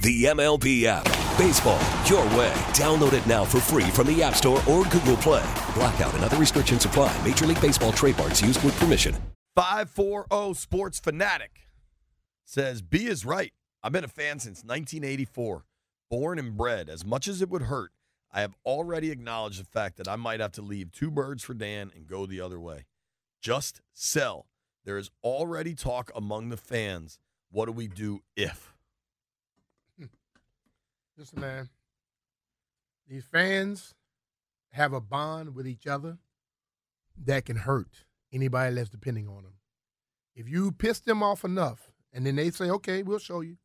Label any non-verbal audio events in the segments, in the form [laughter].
The MLB app. Baseball, your way. Download it now for free from the App Store or Google Play. Blackout and other restrictions apply. Major League Baseball trademarks used with permission. 540 Sports Fanatic says B is right. I've been a fan since 1984, born and bred. As much as it would hurt, I have already acknowledged the fact that I might have to leave two birds for Dan and go the other way. Just sell. There is already talk among the fans. What do we do if? Listen, man. These fans have a bond with each other that can hurt anybody that's depending on them. If you piss them off enough, and then they say, "Okay, we'll show you,"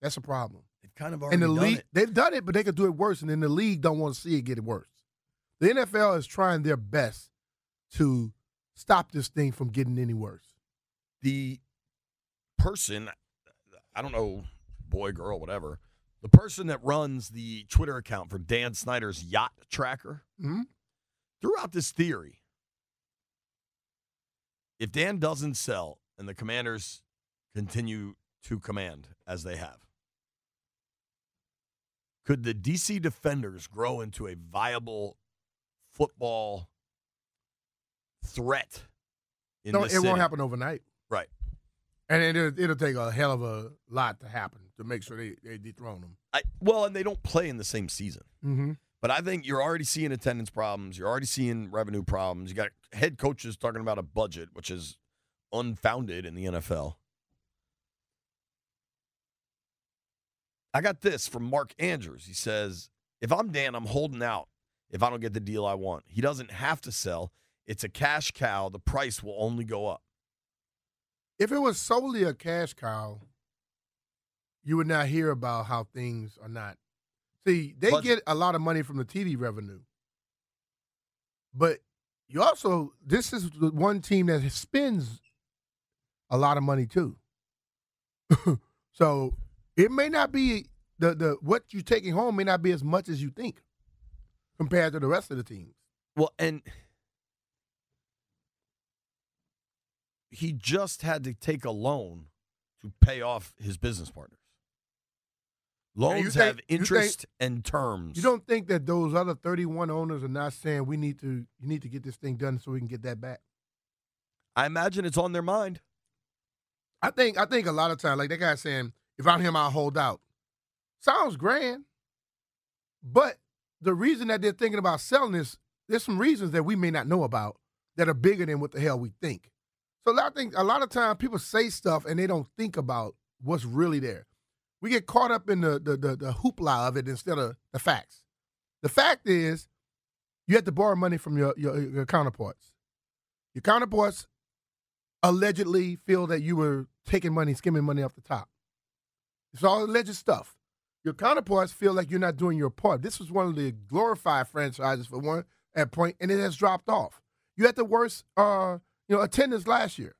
that's a problem. They've kind of already And the done league, it. they've done it, but they could do it worse, and then the league don't want to see it get worse. The NFL is trying their best to stop this thing from getting any worse. the person, I don't know, boy, girl, whatever, the person that runs the Twitter account for Dan Snyder's yacht tracker Mhm. threw out this theory. If Dan doesn't sell and the commanders continue to command as they have, could the DC Defenders grow into a viable football threat in No, it city? won't happen overnight. And it'll, it'll take a hell of a lot to happen to make sure they, they dethrone them. I, well, and they don't play in the same season. Mm-hmm. But I think you're already seeing attendance problems. You're already seeing revenue problems. You got head coaches talking about a budget, which is unfounded in the NFL. I got this from Mark Andrews. He says, If I'm Dan, I'm holding out if I don't get the deal I want. He doesn't have to sell. It's a cash cow. The price will only go up. If it was solely a cash cow, you would not hear about how things are not. See, they Budget. get a lot of money from the TV revenue, but you also this is the one team that spends a lot of money too. [laughs] so it may not be the the what you're taking home may not be as much as you think compared to the rest of the teams. Well, and he just had to take a loan to pay off his business partners. Loans think- have you think- interest and terms. You don't think that those other 31 owners are not saying we need to you need to get this thing done so we can get that back? I imagine it's on their mind. I think I think a lot of times, like that guy saying, if I'm him, I'll hold out. Sounds grand, but the reason that they're thinking about selling this, there's some reasons that we may not know about that are bigger than what the hell we think. So I think a lot of times people say stuff and they don't think about what's really there. We get caught up in the the, the, the hoopla of it instead of the facts. The fact is, you have to borrow money from your, your, your counterparts. Your counterparts allegedly feel that you were taking money, skimming money off the top. It's all alleged stuff. Your counterparts feel like you're not doing your part. This was one of the glorified franchises for one at point, and it has dropped off. You had the worst, uh, you know, attendance last year.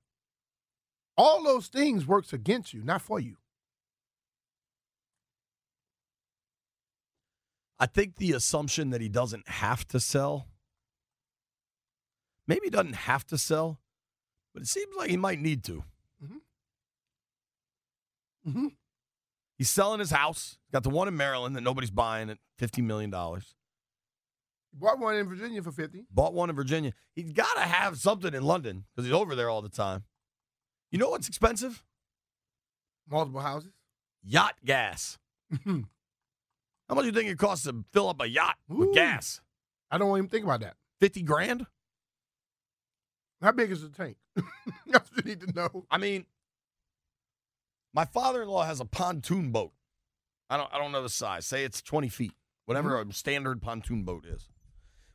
All those things works against you, not for you. I think the assumption that he doesn't have to sell, maybe he doesn't have to sell, but it seems like he might need to. Mm-hmm. He's selling his house. Got the one in Maryland that nobody's buying at $50 million. Bought one in Virginia for fifty. Bought one in Virginia. He's got to have something in London because he's over there all the time. You know what's expensive? Multiple houses. Yacht gas. [laughs] How much do you think it costs to fill up a yacht with gas? I don't even think about that. 50 grand? How big is the tank? That's what you need to know. I mean, my father-in-law has a pontoon boat. I don't I don't know the size. Say it's 20 feet. Whatever mm-hmm. a standard pontoon boat is.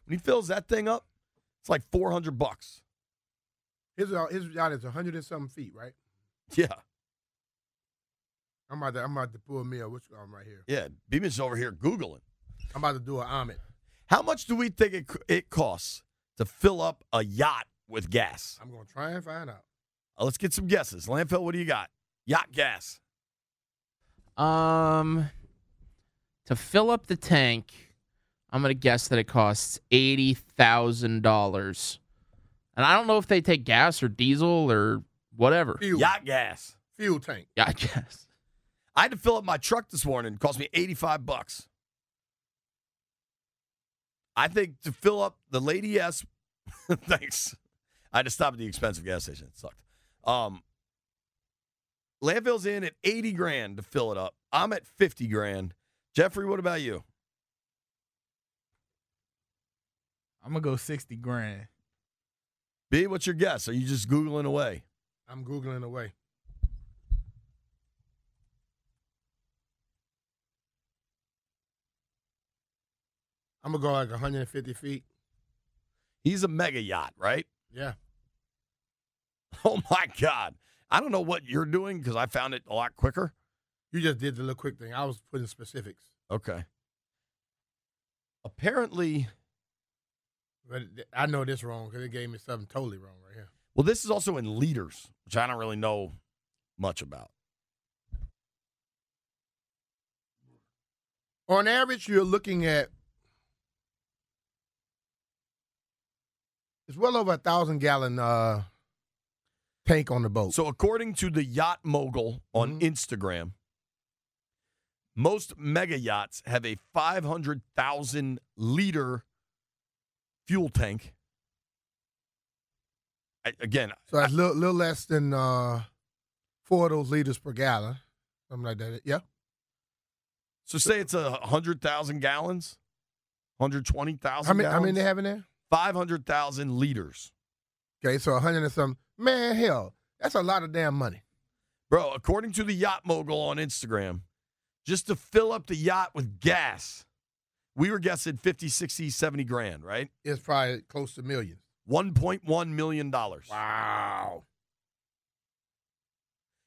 When he fills that thing up, it's like 400 bucks. His uh, his yacht is hundred and something feet, right? Yeah. I'm about to I'm about to pull me a which um, right here. Yeah. B. Mitch over here Googling. I'm about to do an Ahmed. How much do we think it, it costs to fill up a yacht with gas? I'm gonna try and find out. Uh, let's get some guesses. Landfill, what do you got? Yacht gas. Um, to fill up the tank, I'm gonna guess that it costs eighty thousand dollars, and I don't know if they take gas or diesel or whatever. Fuel, Yacht gas. fuel tank. Yeah, I guess. I had to fill up my truck this morning. It cost me 85 bucks. I think to fill up the Lady S, [laughs] thanks. I had to stop at the expensive gas station. It sucked. Um, landfill's in at 80 grand to fill it up. I'm at 50 grand. Jeffrey, what about you? I'm gonna go sixty grand. B, what's your guess? Are you just Googling away? I'm Googling away. I'm going to go like 150 feet. He's a mega yacht, right? Yeah. [laughs] Oh my God. I don't know what you're doing because I found it a lot quicker. You just did the little quick thing. I was putting specifics. Okay. Apparently, But I know this wrong because it gave me something totally wrong right here. well, this is also in liters, which I don't really know much about. On average, you're looking at it's well over a thousand gallon uh, tank on the boat. So, according to the Yacht Mogul on Mhm. Instagram, most mega yachts have a 500,000 liter fuel tank. I, again, So that's a little, little less than uh, four of those liters per gallon, something like that. Yeah. so say it's a 100,000 gallons, 120,000 How many? gallons, How many they have in there? 500,000 liters. Okay, so a hundred and some. Man, hell, that's a lot of damn money. Bro, according to the Yacht Mogul on Instagram, just to fill up the yacht with gas, we were guessing 50, 60, 70 grand, right? It's probably close to millions. $1.1 million. Wow.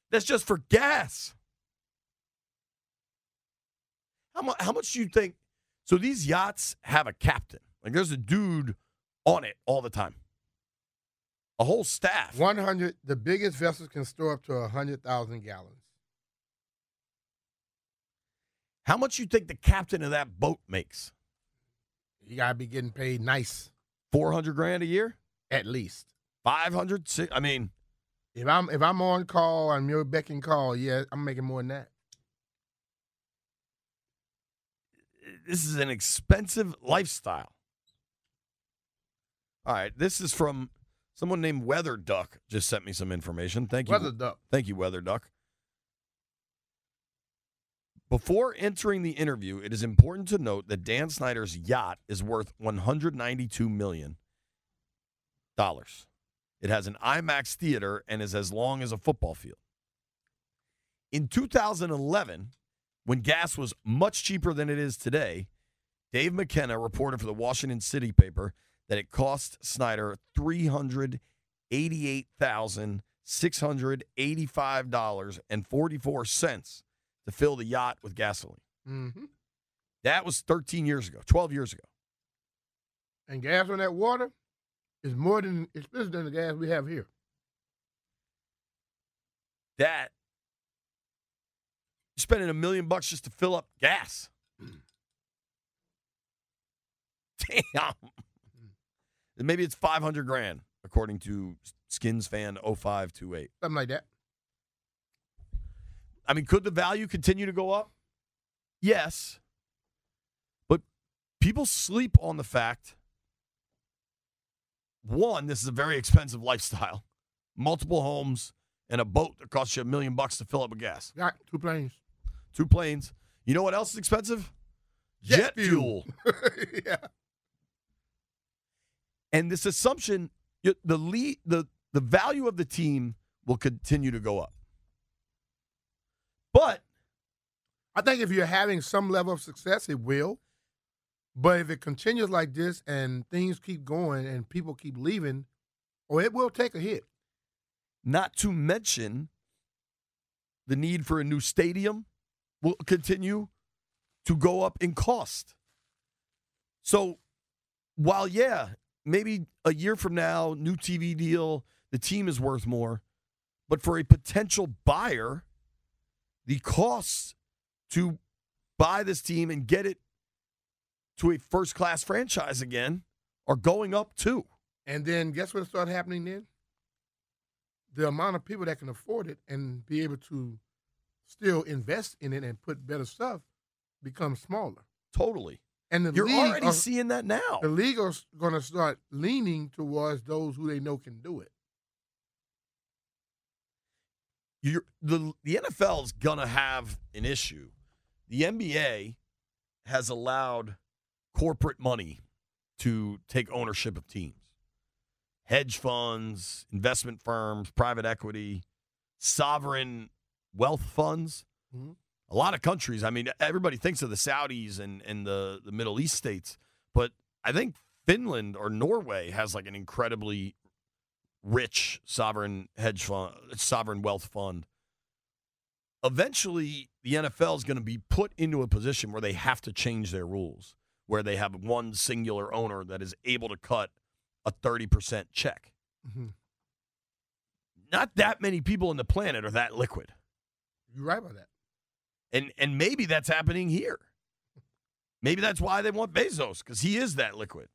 That's just for gas. How, mu- how much do you think? So these yachts have a captain. Like there's a dude on it all the time. A whole staff. One hundred. The biggest vessels can store up to a hundred thousand gallons. How much you think the captain of that boat makes? You gotta be getting paid nice, 400 grand a year? at least. 500? I mean, If I'm if I'm on call, I'm your beck and call. Yeah, I'm making more than that. this is an expensive lifestyle. All right, this is from someone named Weather Duck. Just sent me some information. Thank you, Weather duck. Thank you, Weather Duck. Before entering the interview, it is important to note that Dan Snyder's yacht is worth 192 million dollars. It has an IMAX theater and is as long as a football field. In 2011, when gas was much cheaper than it is today, Dave McKenna reported for the Washington City paper that it cost Snyder $388,685.44 to fill the yacht with gasoline. Mm-hmm. That was 13 years ago, 12 years ago. And gas on that water is more than expensive than the gas we have here. That you're spending a million bucks just to fill up gas. [clears throat] Damn. Maybe it's 500 grand, according to Skins fan 0528. Something like that. I mean, could the value continue to go up? Yes. But people sleep on the fact one, this is a very expensive [laughs] lifestyle. Multiple homes and a boat that costs you a million bucks to fill up with gas. Got two planes. Two planes. You know what else is expensive? Jet fuel. [laughs] yeah. And this assumption, the lead, the the value of the team will continue to go up. But I think if you're having some level of success, it will. But if it continues like this and things keep going and people keep leaving, or it will take a hit. not to mention the need for a new stadium will continue to go up in cost. So, while yeah, maybe a year from now, new TV deal, the team is worth more. But for a potential buyer, the costs to buy this team and get it to a first class franchise again are going up too. And then guess what started happening then? The amount of people that can afford it and be able to still invest in it and put better stuff becomes smaller. Totally. And the You're already are- seeing that now. the league is going to start leaning towards those who they know can do it. You're, the the NFL is gonna have an issue. The NBA has allowed corporate money to take ownership of teams. Hedge funds, investment firms, private equity, sovereign wealth funds. Mhm. A lot of countries. I mean, everybody thinks of the Saudis and, and the, the Middle East states, but I think Finland or Norway has like an incredibly rich sovereign hedge fund, sovereign wealth fund. Eventually, the NFL is going to be put into a position where they have to change their rules, where they have one singular owner that is able to cut a 30% check. Mhm. Not that many people on the planet are that liquid. You're right about that. And and maybe that's happening here. Maybe that's why they want Bezos because he is that liquid.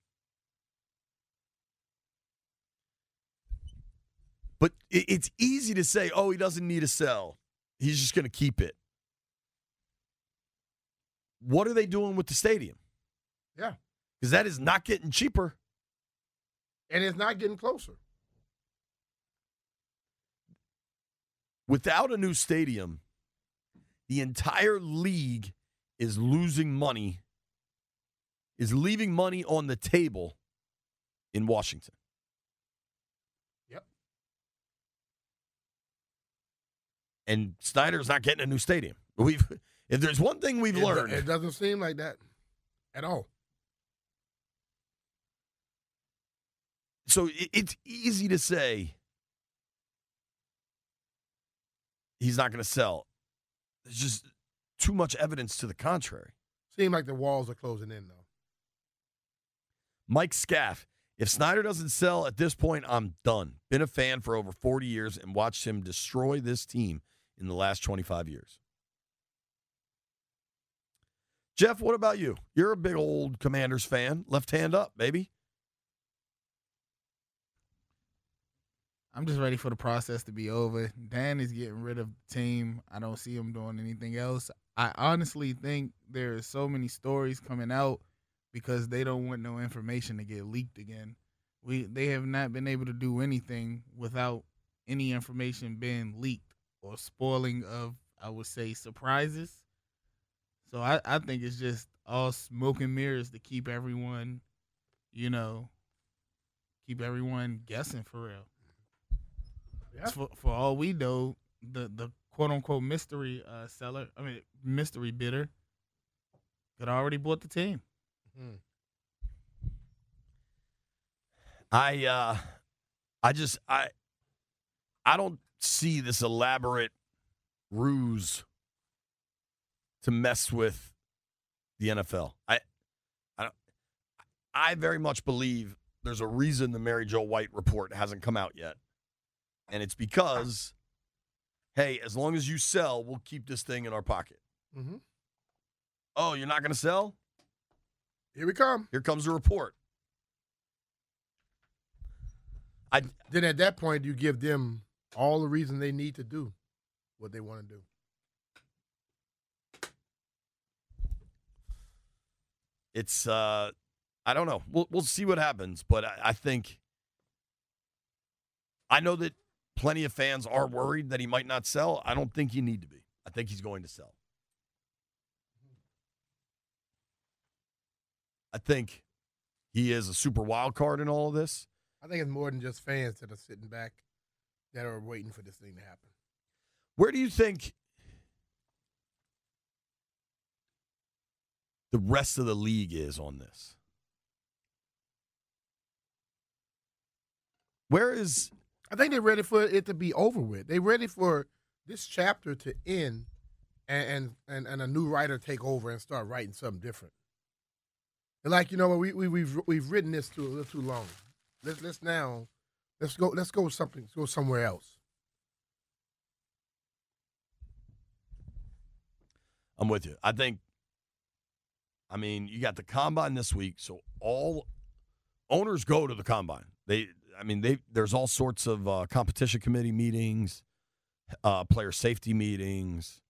But it's easy to say, oh, he doesn't need to sell. He's just going to keep it. What are they doing with the stadium? Yeah. Because that is not getting cheaper. And it's not getting closer. Without a new stadium, the entire league is losing money, is leaving money on the table in Washington. And Snyder's not getting a new stadium. [laughs] We've if there's one thing we've It learned, It doesn't seem like that at all. so it, it's easy to say he's not going to sell. There's just too much evidence to the contrary. Seem like the walls are closing in though. Mike Scaff. If Snyder doesn't sell at this point, I'm done. Been a fan for over 40 years and watched him destroy this team in the last 25 years. Jeff, what about you? You're a big old Commanders fan. Left hand up, baby. I'm just ready for the process to be over. Dan is getting rid of the team. I don't see him doing anything else. I honestly think there are so many stories coming out because they don't want no information to get leaked again. We they have not been able to do anything without any information being leaked or spoiling of I would say surprises. So I, I think it's just all smoke and mirrors to keep everyone, you know, keep everyone guessing for real. Yeah. For, for all we know, the the quote unquote mystery uh, seller, I mean mystery bidder, could already bought the team. Hmm. I uh I just I I don't see this elaborate ruse to mess with the NFL. I I don't I very much believe there's a reason the Mary Jo White report hasn't come out yet. And it's because hey, as long as you sell, we'll keep this thing in our pocket. Mm-hmm. Oh, you're not going to sell? Here we come. Here comes the report. I Then at that point, you give them all the reason they need to do what they want to do. it's uh I don't know. We'll we'll see what happens, but I, I think I know that plenty of fans are worried that he might not sell. I don't think you need to be. I think he's going to sell. I think he is a super wild card in all of this. I think it's more than just fans that are sitting back that are waiting for this thing to happen. Where do you think the rest of the league is on this? Where is I think they're ready for it to be over with. They're ready for this chapter to end and and, and, a new writer take over and start writing something different. And like you know what we, we we've we've written this too a little too long. Let's let's now Let's go. Let's go something. Let's go somewhere else. I'm with you. I think. I mean, you got the combine this week, so all owners go to the combine. They, I mean, they there's all sorts of uh, competition committee meetings, uh, player safety meetings.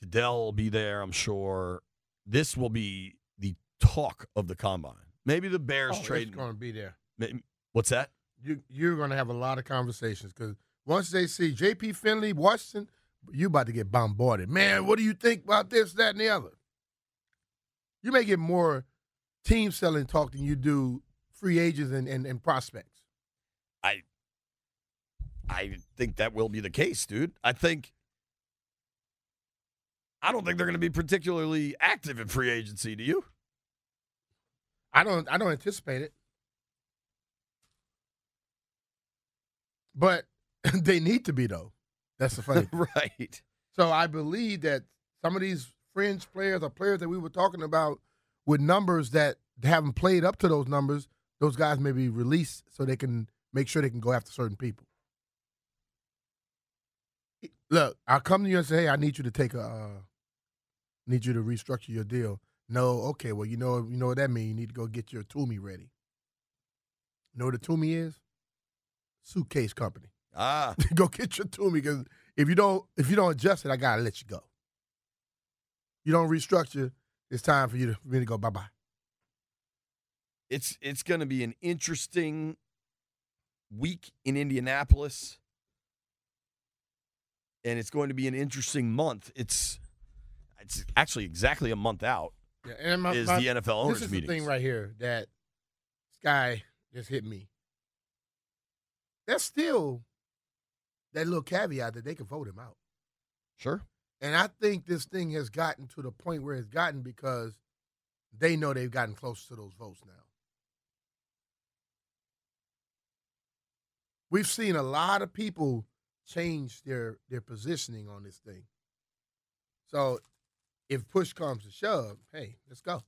Goodell will be there, I'm sure. This will be the talk of the combine. Maybe the Bears oh, trade. Going to be there. What's that? You, you're going to have a lot of conversations because once they see J.P. Finlay, Washington, you about to get bombarded. Man, what do you think about this, that, and the other? You may get more team selling talk than you do free agents and, and, and prospects. I I think that will be the case, dude. I think I don't think they're going to be particularly active in free agency. Do you? I don't I don't anticipate it. But [laughs] they need to be though. That's the funny. [laughs] right. so I believe that some of these fringe players or players that we were talking about with numbers that haven't played up to those numbers, those guys may be released so they can make sure they can go after certain people. Look, I'll come to you and say, "Hey, I need you to take a, uh, need you to restructure your deal." No, okay, well, you know, you know what that means. You need to go get your Tumi ready. You know what a Tumi is? Suitcase company. Ah, [laughs] go get your Tumi because if you don't, if you don't adjust it, I gotta let you go. You don't restructure. It's time for you to for me to go bye bye. it's it's going to be an interesting week in Indianapolis, and it's going to be an interesting month. It's it's actually exactly a month out Yeah, and my, is my- the NFL owners meeting. this is meetings. the thing right here that Sky just hit me. That's still that little caveat that they can vote him out. Sure. And I think this thing has gotten to the point where it's gotten because they know they've gotten close to those votes now. We've seen a lot of people change their their positioning on this thing. So if push comes to shove, hey, let's go.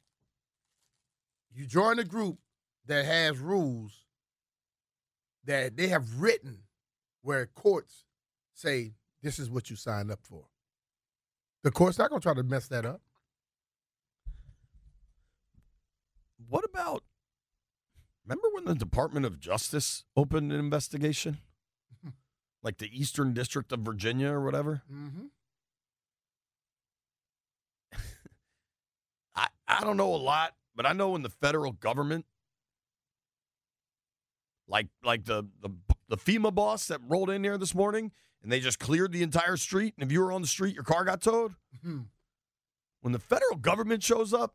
You join a group that has rules that they have written where courts say this is what you signed up for. The court's not going to try to mess that up. What about? Remember when the Department of Justice opened an investigation, like the Eastern District of Virginia or whatever? Mm-hmm. [laughs] I, I don't know a lot, but I know in the federal government, like like the, the the FEMA boss that rolled in here this morning and they just cleared the entire street, and if you were on the street, your car got towed. Hmm. When the federal government shows up,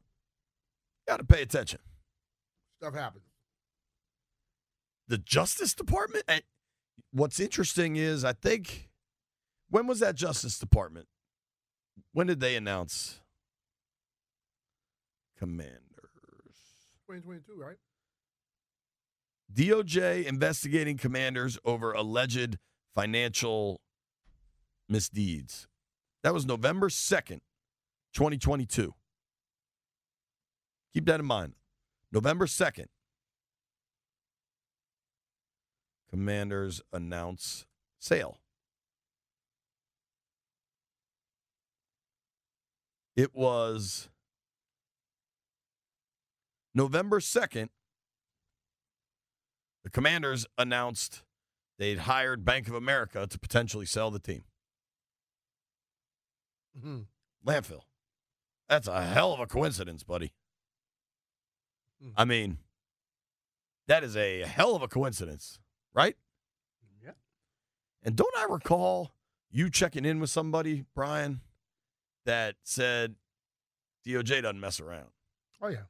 you got to pay attention. Stuff happens. The Justice Department. What's interesting is I think when was that Justice Department? When did they announce commanders? 2022, right? DOJ investigating commanders over alleged financial misdeeds. That was November 2nd, 2022. Keep that in mind. November 2nd. Commanders announce sale. It was November 2nd. The Commanders announced they'd hired Bank of America to potentially sell the team. Mm-hmm. Landfill. That's a hell of a coincidence, buddy. Mhm. I mean, that is a hell of a coincidence, right? Yeah. And don't I recall you checking in with somebody, Brian, that said DOJ doesn't mess around? Oh yeah.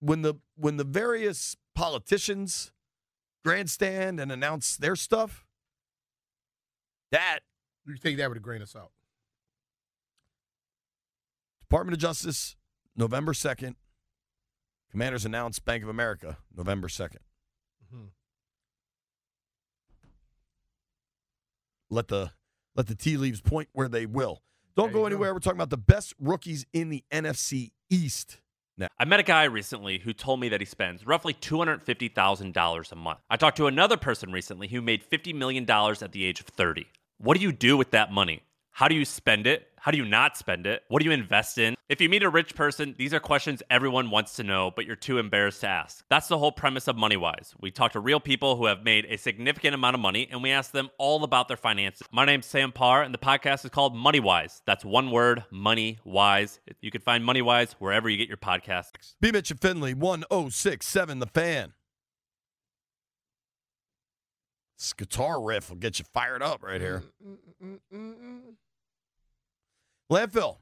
When the when the various politicians grandstand and announce their stuff, that You take that with a grain of salt. Department of Justice, November 2nd. Commanders announced Bank of America, November 2nd. Mhm. Let the let the tea leaves point where they will. Don't There go you go. anywhere. We're talking about the best rookies in the NFC East. I met a guy recently who told me that he spends roughly $250,000 a month. I talked to another person recently who made $50 million at the age of 30. What do you do with that money? How do you spend it? How do you not spend it? What do you invest in? If you meet a rich person, these are questions everyone wants to know, but you're too embarrassed to ask. That's the whole premise of MoneyWise. We talk to real people who have made a significant amount of money and we ask them all about their finances. My name's Sam Parr and the podcast is called MoneyWise. That's one word, Money Wise. You can find MoneyWise wherever you get your podcasts. B. Mitch and Finlay, 1067 The Fan. This guitar riff will get you fired up right here. Mm, mm, mm, Landfill,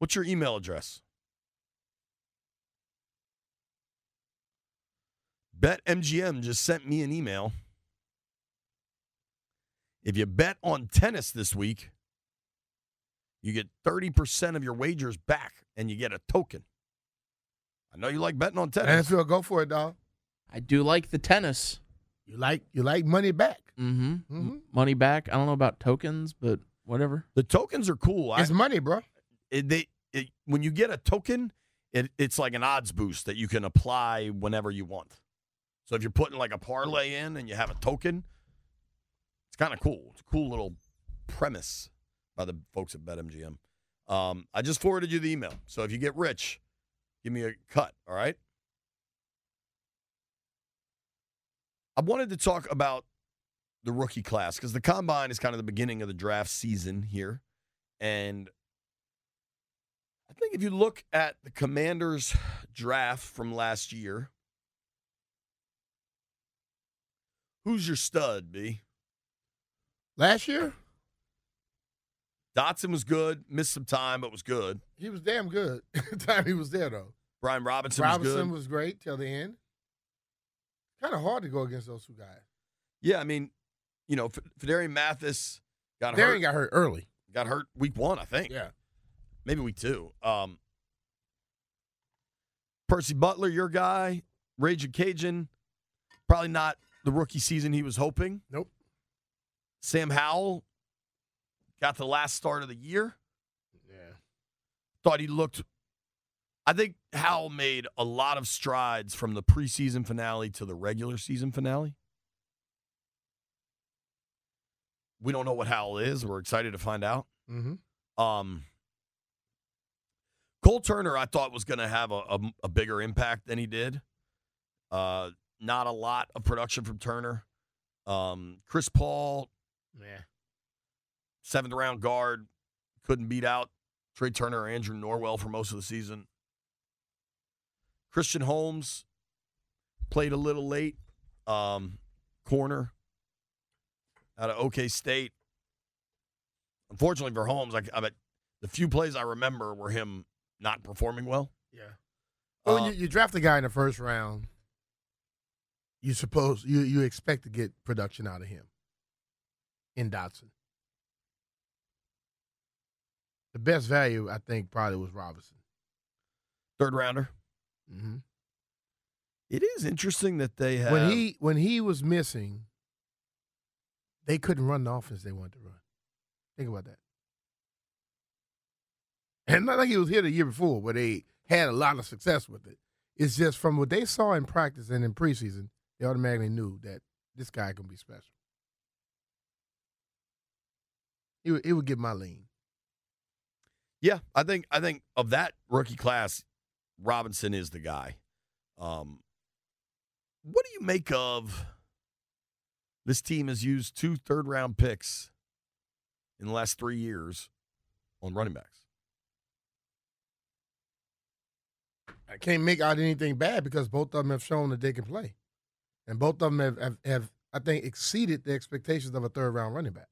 what's your email address? BetMGM just sent me an email. If you bet on tennis this week, you get 30% of your wagers back and you get a token. I know you like betting on tennis. Landfill, go for it, dog. I do like the tennis. You like you like money back. Mm-hmm. Mhm. Money back. I don't know about tokens, but whatever. The tokens are cool. I- It's money, bro. it, they it, when you get a token, it, it's like an odds boost that you can apply whenever you want. So if you're putting like a parlay in and you have a token, it's kind of cool. It's a cool little premise by the folks at BetMGM. Um, I just forwarded you the email. So if you get rich, give me a cut. All right. I wanted to talk about the rookie class because the combine is kind of the beginning of the draft season here. And I think if you look at the Commanders draft from last year, who's your stud, B? Last year, Dotson was good, missed some time, but was good. he was damn good. [laughs] the time he was there, though. Brian Robinson, Robinson was was, great till the end. Kind of hard to go against those two guys. yeah, I mean, you know, F- Phidarian Mathis got Darren hurt. got hurt early. got hurt week one, I think. Yeah. maybe week two. Um, Percy Butler, your guy, Raging Cajun, probably not the rookie season he was hoping. Nope. Sam Howell got the last start of the year. Yeah. Thought he looked. I think Howell made a lot of strides from the preseason finale to the regular season finale. We don't know what Howell is. We're excited to find out. Mm-hmm. Um, Cole Turner, I thought was going to have a, a, a bigger impact than he did. Uh, not a lot of production from Turner. Um, Chris Paul, Yeah. seventh round guard, couldn't beat out Trai Turner or Andrew Norwell for most of the season. Christian Holmes played a little late. Um, corner out of OK State. Unfortunately for Holmes, I, I bet the few plays I remember were him not performing well. Yeah. Well, Uh, when you, you draft a guy in the first round, you suppose you you expect to get production out of him in Dotson. The best value, I think, probably was Robinson. third rounder. Mm-hmm. It is interesting that they have. When he when he was missing, they couldn't run the offense they wanted to run. Think about that. And not like he was here the year before, where they had a lot of success with it. It's just from what they saw in practice and in preseason, they automatically knew that this guy can be special. It would, it would get my lean. Yeah, I think I think of that rookie class, Robinson is the guy. Um, what do you make of this team has used two third round picks in the last three years on running backs? I can't make out anything bad because both of them have shown that they can play, and both of them have, have, have I think, exceeded the expectations of a third round running back.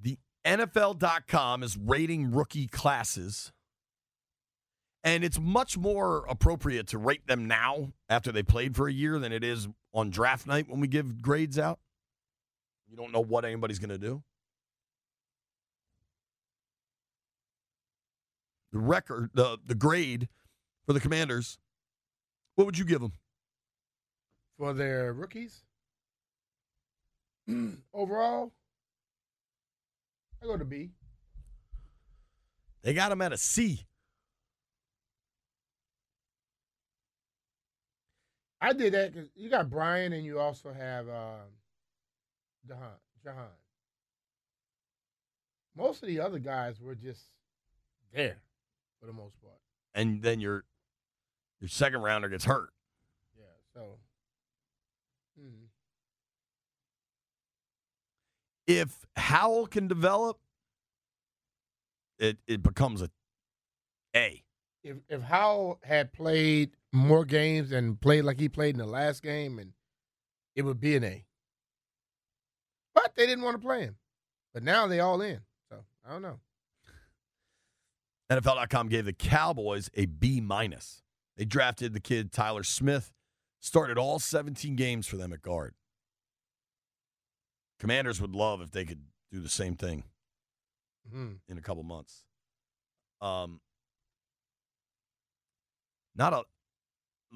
The NFL.com is rating rookie classes. And it's much more appropriate to rate them now after they played for a year than it is on draft night when we give grades out. You don't know what anybody's going to do. The record, the, the grade for the commanders, what would you give them? for their rookies. [clears throat] Overall, I go to B. They got them at a C. I did that because you got Brian and you also have um. Jahan. Most of the other guys were just there for the most part. And then your your second rounder gets hurt. Yeah. So. hmm. If Howell can develop, it it becomes a A. If if Howell had played more games and played like he played in the last game, and it would be an A. But they didn't want to play him. But now they all in. So I don't know. NFL.com gave the Cowboys a B minus. They drafted the kid Tyler Smith, started all 17 games for them at guard. Commanders would love if they could do the same thing hmm in a couple months. Um, not a.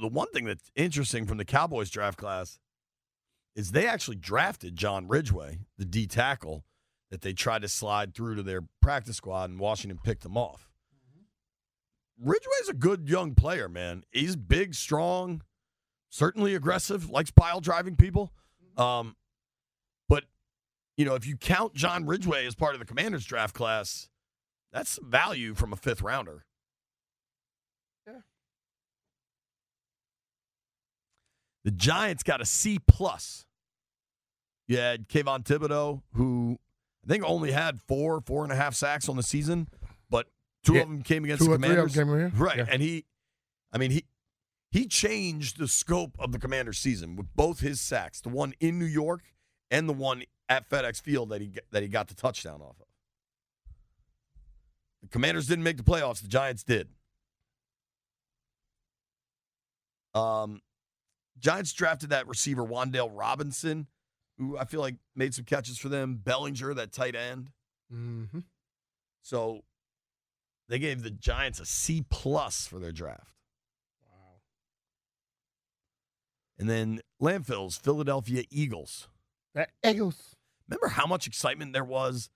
The one thing that's interesting from the Cowboys draft class is they actually drafted John Ridgeway, the D tackle, that they tried to slide through to their practice squad, and Washington picked him off. Ridgeway's a good young player, man. He's big, strong, certainly aggressive, likes pile driving people. Um, but you know, if you count John Ridgeway as part of the Commanders draft class, that's value from a fifth rounder. The Giants got a C plus. You had Kayvon Thibodeaux, who I think only had four, four and a half sacks on the season, but two Yeah, of them came against Two the or three of them Commanders. came in here. Right. Yeah. And he, I mean, he he changed the scope of the Commanders season with both his sacks, the one in New York and the one at FedEx Field that he that he got the touchdown off of. The Commanders didn't make the playoffs, the Giants did. Um Giants drafted that receiver Wan'Dale Robinson, who I feel like made some catches for them, Bellinger, that tight end. Mm-hmm. So they gave the Giants a C plus for their draft. Wow. And then landfills, Philadelphia Eagles. That Eagles. Remember how much excitement there was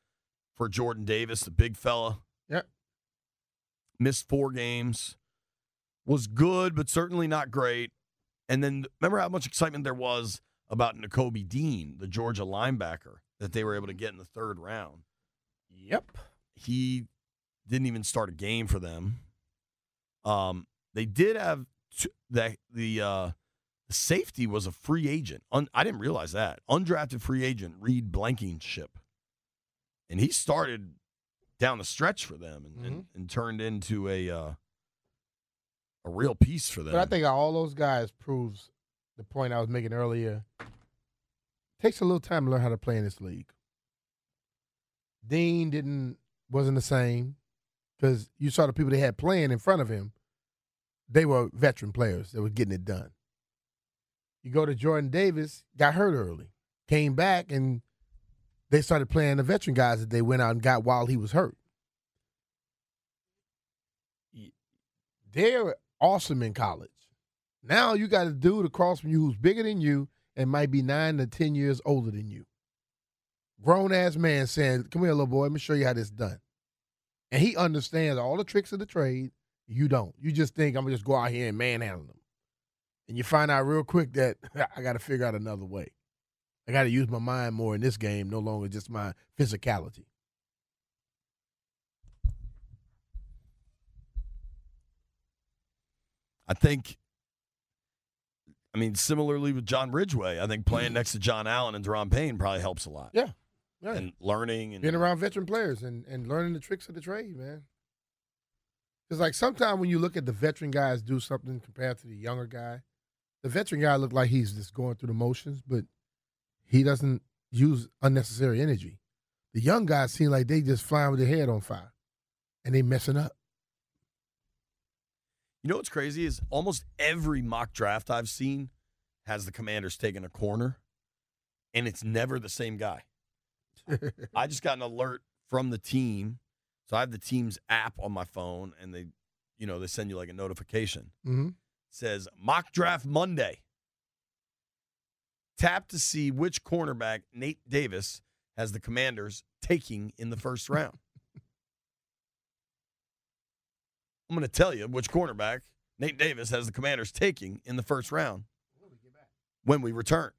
for Jordan Davis, the big fella? Yep. Missed four games. Was good, but certainly not great. And then remember how much excitement there was about Nakobe Dean, the Georgia linebacker, that they were able to get in the third round. Yep. he didn't even start a game for them. Um, they did have t- the the uh, safety was a free agent. Un- I didn't realize that undrafted free agent Reed Blankenship, and he started down the stretch for them and, and, and turned into a uh, a real piece for them. But I think all those guys proves the point I was making earlier. Takes a little time to learn how to play in this league. Dean didn't wasn't the same because you saw the people they had playing in front of him. They were veteran players that were getting it done. You go to Jordan Davis, got hurt early, came back, and they started playing the veteran guys that they went out and got while he was hurt. They're awesome in college. Now you got a dude across from you who's bigger than you and might be nine to ten years older than you. Grown ass man saying, "Come here, little boy. Let me show you how this done." And he understands all the tricks of the trade. You don't. You just think I'm gonna just go out here and manhandle them, and you find out real quick that [laughs] I got to figure out another way. I got to use my mind more in this game, no longer just my physicality. I think. I mean, similarly with John Ridgeway, I think playing mm-hmm. next to John Allen and Daron Payne probably helps a lot. Yeah, yeah. And learning and being around veteran players and, and learning the tricks of the trade, man. Because like sometimes when you look at the veteran guys do something compared to the younger guy, the veteran guy look like he's just going through the motions, but he doesn't use unnecessary energy. The young guys seem like they just flying with their head on fire, and they messing up. You know what's crazy is almost every mock draft I've seen has the commanders taking a corner, and it's never the same guy. [laughs] I just got an alert from the team. So I have the team's app on my phone, and they, you know, they send you like a notification. Mm-hmm. says mock draft Monday. Tap to see which cornerback Nate Davis has the commanders taking in the first round. I'm going to tell you which cornerback Nate Davis has the commanders taking in the first round when we return.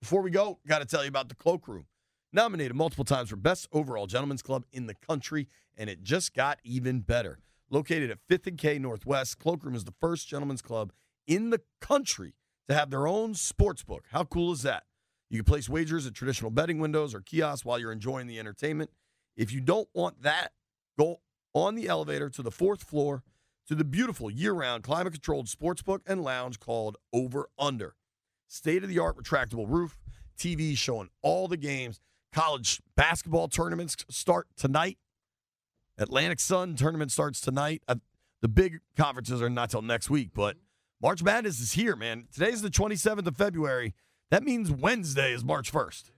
Before we go, got to tell you about the cloakroom. Nominated multiple times for Best Overall Gentlemen's Club in the country, and it just got even better. Located at 5th and K Northwest, Cloakroom is the first gentlemen's club in the country to have their own sports book. How cool is that? You can place wagers at traditional betting windows or kiosks while you're enjoying the entertainment. If you don't want that, go on the elevator to the fourth floor to the beautiful year round climate controlled sportsbook and lounge called Over Under. State of the art retractable roof, TV showing all the games. College basketball tournaments start tonight. Atlantic Sun tournament starts tonight. Uh, the big conferences are not till next week, but March Madness is here, man. Today's the 27th of February. That means Wednesday is March 1st.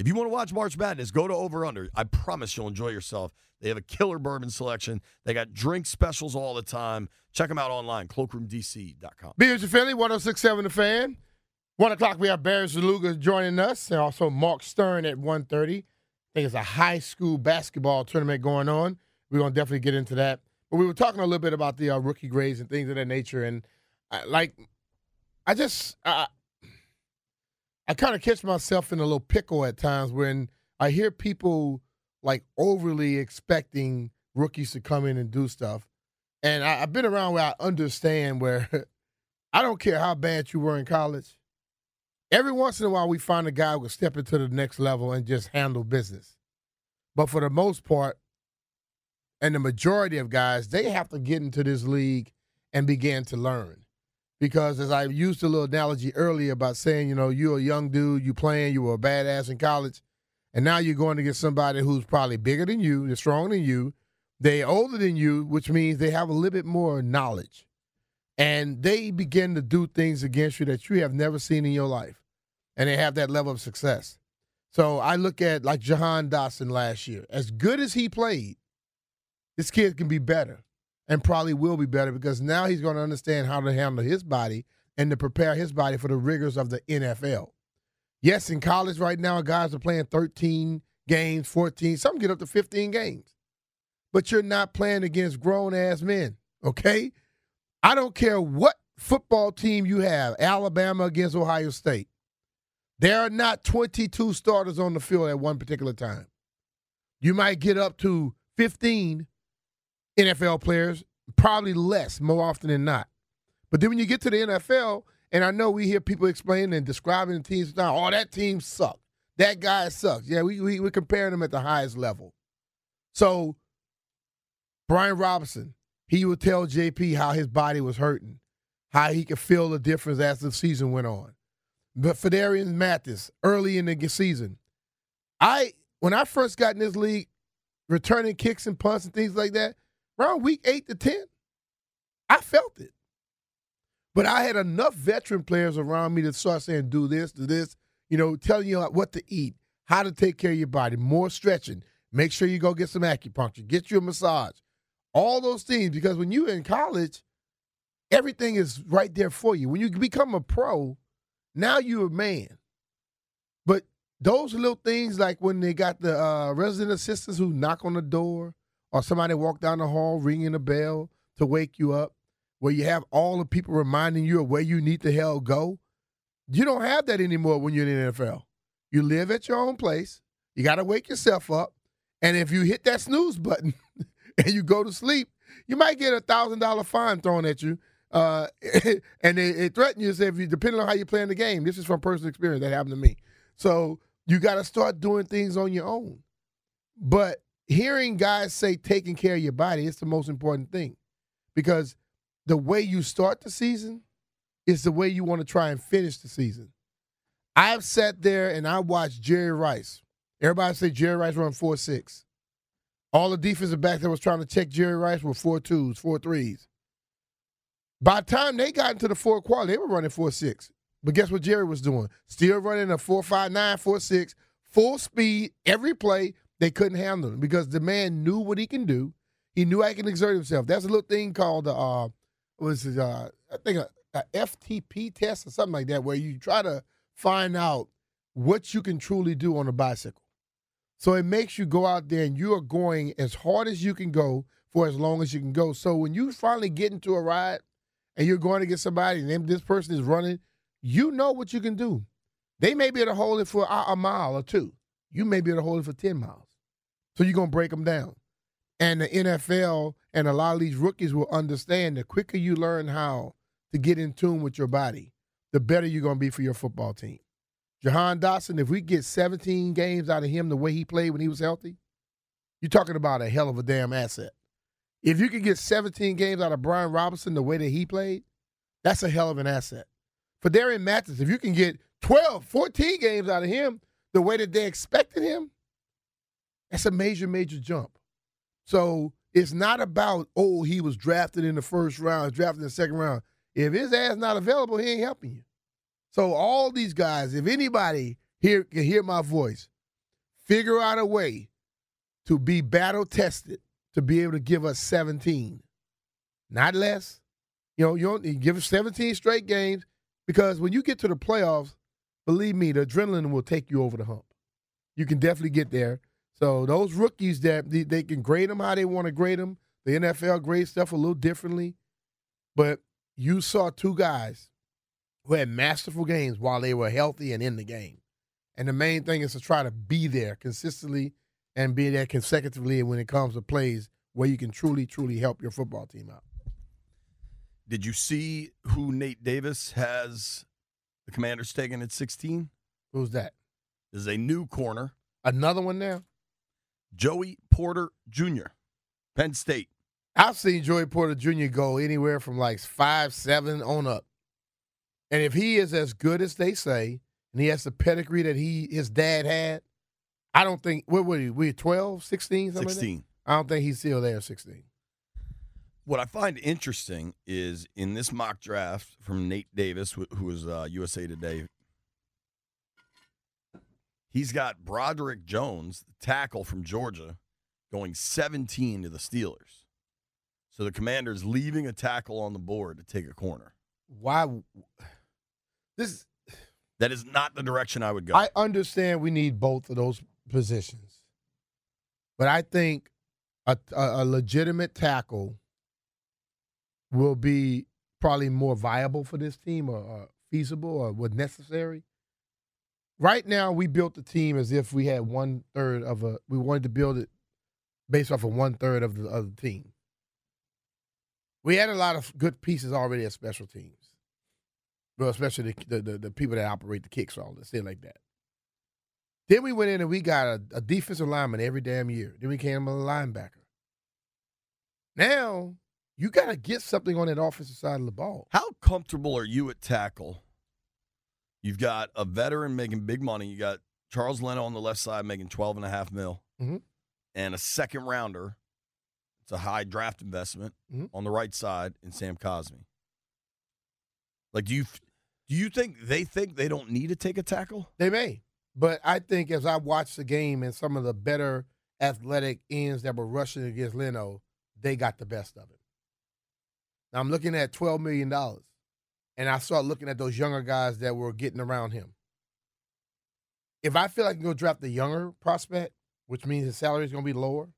If you want to watch March Madness, go to Over Under. I promise you'll enjoy yourself. They have a killer bourbon selection. They got drink specials all the time. Check them out online, cloakroomdc.com. Beers and Philly, 1067 The Fan. One o'clock, we have Barry Svrluga joining us, and also Mark Stern at 1.30. I think it's a high school basketball tournament going on. We're going to definitely get into that. But we were talking a little bit about the uh, rookie grades and things of that nature. And, I, like, I just, uh, I kind of catch myself in a little pickle at times when I hear people like overly expecting rookies to come in and do stuff. And I, I've been around where I understand where [laughs] I don't care how bad you were in college. Every once in a while, we find a guy who will step into the next level and just handle business. But for the most part, and the majority of guys, they have to get into this league and begin to learn. Because as I used a little analogy earlier about saying, you know, you're a young dude, you playing, you were a badass in college, and now you're going to get somebody who's probably bigger than you, they're stronger than you, they're older than you, which means they have a little bit more knowledge. And they begin to do things against you that you have never seen in your life. And they have that level of success. So I look at like Jahan Dotson last year. As good as he played, this kid can be better and probably will be better because now he's going to understand how to handle his body and to prepare his body for the rigors of the NFL. Yes, in college right now, guys are playing 13 games, 14, some get up to 15 games. But you're not playing against grown ass men, okay? I don't care what football team you have, Alabama against Ohio State. There are not 22 starters on the field at one particular time. You might get up to 15 NFL players, probably less more often than not. But then when you get to the NFL, and I know we hear people explaining and describing the teams now, oh, that team sucked. That guy sucks. Yeah, we, we, we're comparing them at the highest level. So, Brian Robinson, he would tell JP how his body was hurting, how he could feel the difference as the season went on. But Phidarian Mathis, early in the season, I when I first got in this league, returning kicks and punts and things like that, around week eight to ten, I felt it. But I had enough veteran players around me to start saying, do this, do this, you know, telling you what to eat, how to take care of your body, more stretching, make sure you go get some acupuncture, get you a massage, all those things. Because when you're in college, everything is right there for you. When you become a pro, now you're a man. But those little things like when they got the uh, resident assistants who knock on the door or somebody walk down the hall ringing a bell to wake you up, where you have all the people reminding you of where you need to hell go. You don't have that anymore when you're in the NFL. You live at your own place. You got to wake yourself up. And if you hit that snooze button [laughs] and you go to sleep, you might get a thousand dollar fine thrown at you. Uh, [laughs] and they, they threaten you, if you depending on how you play in the game. This is from personal experience that happened to me. So you got to start doing things on your own. But hearing guys say taking care of your body is the most important thing because the way you start the season is the way you want to try and finish the season. I've sat there and I watched Jerry Rice. Everybody say Jerry Rice run four six. All the defensive backs that was trying to check Jerry Rice were four twos, four threes. By the time they got into the four quarter, they were running four six. But guess what Jerry was doing? Still running a four five nine, four six, full speed every play. They couldn't handle him because the man knew what he can do. He knew I can exert himself. That's a little thing called uh, was uh, I think a, a FTP test or something like that, where you try to find out what you can truly do on a bicycle. So it makes you go out there and you are going as hard as you can go for as long as you can go. So when you finally get into a ride and you're going to get somebody and this person is running, you know what you can do. They may be able to hold it for a, a mile or two. You may be able to hold it for 10 miles. So you're to break them down. And the NFL and a lot of these rookies will understand the quicker you learn how to get in tune with your body, the better you're to be for your football team. Jahan Dotson, if we get 17 games out of him the way he played when he was healthy, you're talking about a hell of a damn asset. If you can get 17 games out of Brian Robinson the way that he played, that's a hell of an asset. Phidarian Mathis, if you can get 12, 14 games out of him the way that they expected him, that's a major, major jump. So it's not about, oh, he was drafted in the first round, drafted in the second round. If his ass not available, he ain't helping you. So all these guys, if anybody here can hear my voice, figure out a way to be battle tested to be able to give us 17, not less. You know, you you give us 17 straight games because when you get to the playoffs, believe me, the adrenaline will take you over the hump. You can definitely get there. So those rookies that they, they can grade them how they want to grade them. The NFL grades stuff a little differently, but you saw two guys who had masterful games while they were healthy and in the game. And the main thing is to try to be there consistently and be there consecutively when it comes to plays where you can truly, truly help your football team out. Did you see who Nate Davis has the Commanders taking at 16? Who's that? This is a new corner, Another one now? Joey Porter Jr., Penn State. I've seen Joey Porter Jr. go anywhere from like five, seven on up. And if he is as good as they say, and he has the pedigree that he his dad had, I don't think what were we? We 12, 16, something like that? I don't think he's still there at 16. What I find interesting is in this mock draft from Nate Davis, wh- who is uh, USA Today, he's got Broderick Jones, the tackle from Georgia, going 17 to the Steelers. So the Commanders leaving a tackle on the board to take a corner. Why this That is not the direction I would go. I understand we need both of those positions. But I think a, a, a legitimate tackle will be probably more viable for this team or, or feasible or what necessary. Right now, we built the team as if we had one third of a. We wanted to build it based off of one third of the, other team. We had a lot of good pieces already at special teams. Well, especially the, the, the, people that operate the kicks, all this, shit like that. Then we went in and we got a, a defensive lineman every damn year. Then we came a linebacker. Now you got to get something on that offensive side of the ball. How comfortable are you at tackle? You've got a veteran making big money. You got Charles Leno on the left side making 12 and a half mil. Mhm. And a second rounder. It's a high draft investment Mhm. on the right side in Sam Cosmi. Like, do you do you think they think they don't need to take a tackle? They may, but I think as I watched the game and some of the better athletic ends that were rushing against Leno, they got the best of it. Now I'm looking at twelve million dollars, and I start looking at those younger guys that were getting around him. If I feel like I can go draft the younger prospect, which means his salary is going to be lower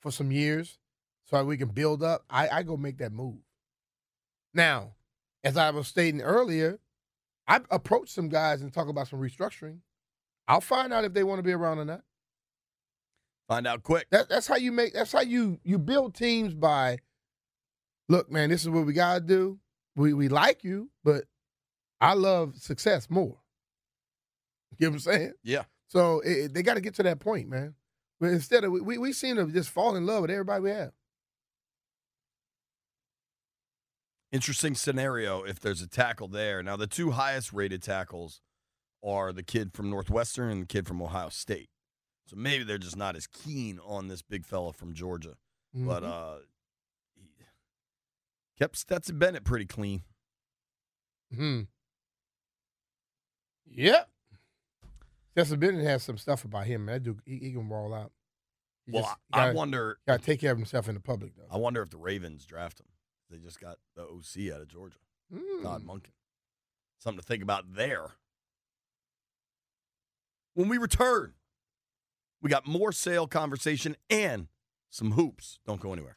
for some years, so we can build up, I, I go make that move. Now, as I was stating earlier, I approach some guys and talk about some restructuring. I'll find out if they want to be around or not. Find out quick. That, that's how you make. That's how you you build teams by. Look, man, this is what we gotta do. We we like you, but I love success more. You know what I'm saying? Yeah. So it, they got to get to that point, man. But instead of we we seem to just fall in love with everybody we have. Interesting scenario if there's a tackle there. Now, the two highest rated tackles are the kid from Northwestern and the kid from Ohio State. So maybe they're just not as keen on this big fella from Georgia. But Mhm. uh kept Stetson Bennett pretty clean. Hmm. Yep. Justin Bennett has some stuff about him. Man. That dude, he, he can roll out. He Well, I gotta- wonder Got to take care of himself in the public, though. I wonder if the Ravens draft him. They just got the OC out of Georgia. Todd Mm. Monken. Something to think about there. When we return, we got more sale conversation and some hoops. Don't go anywhere.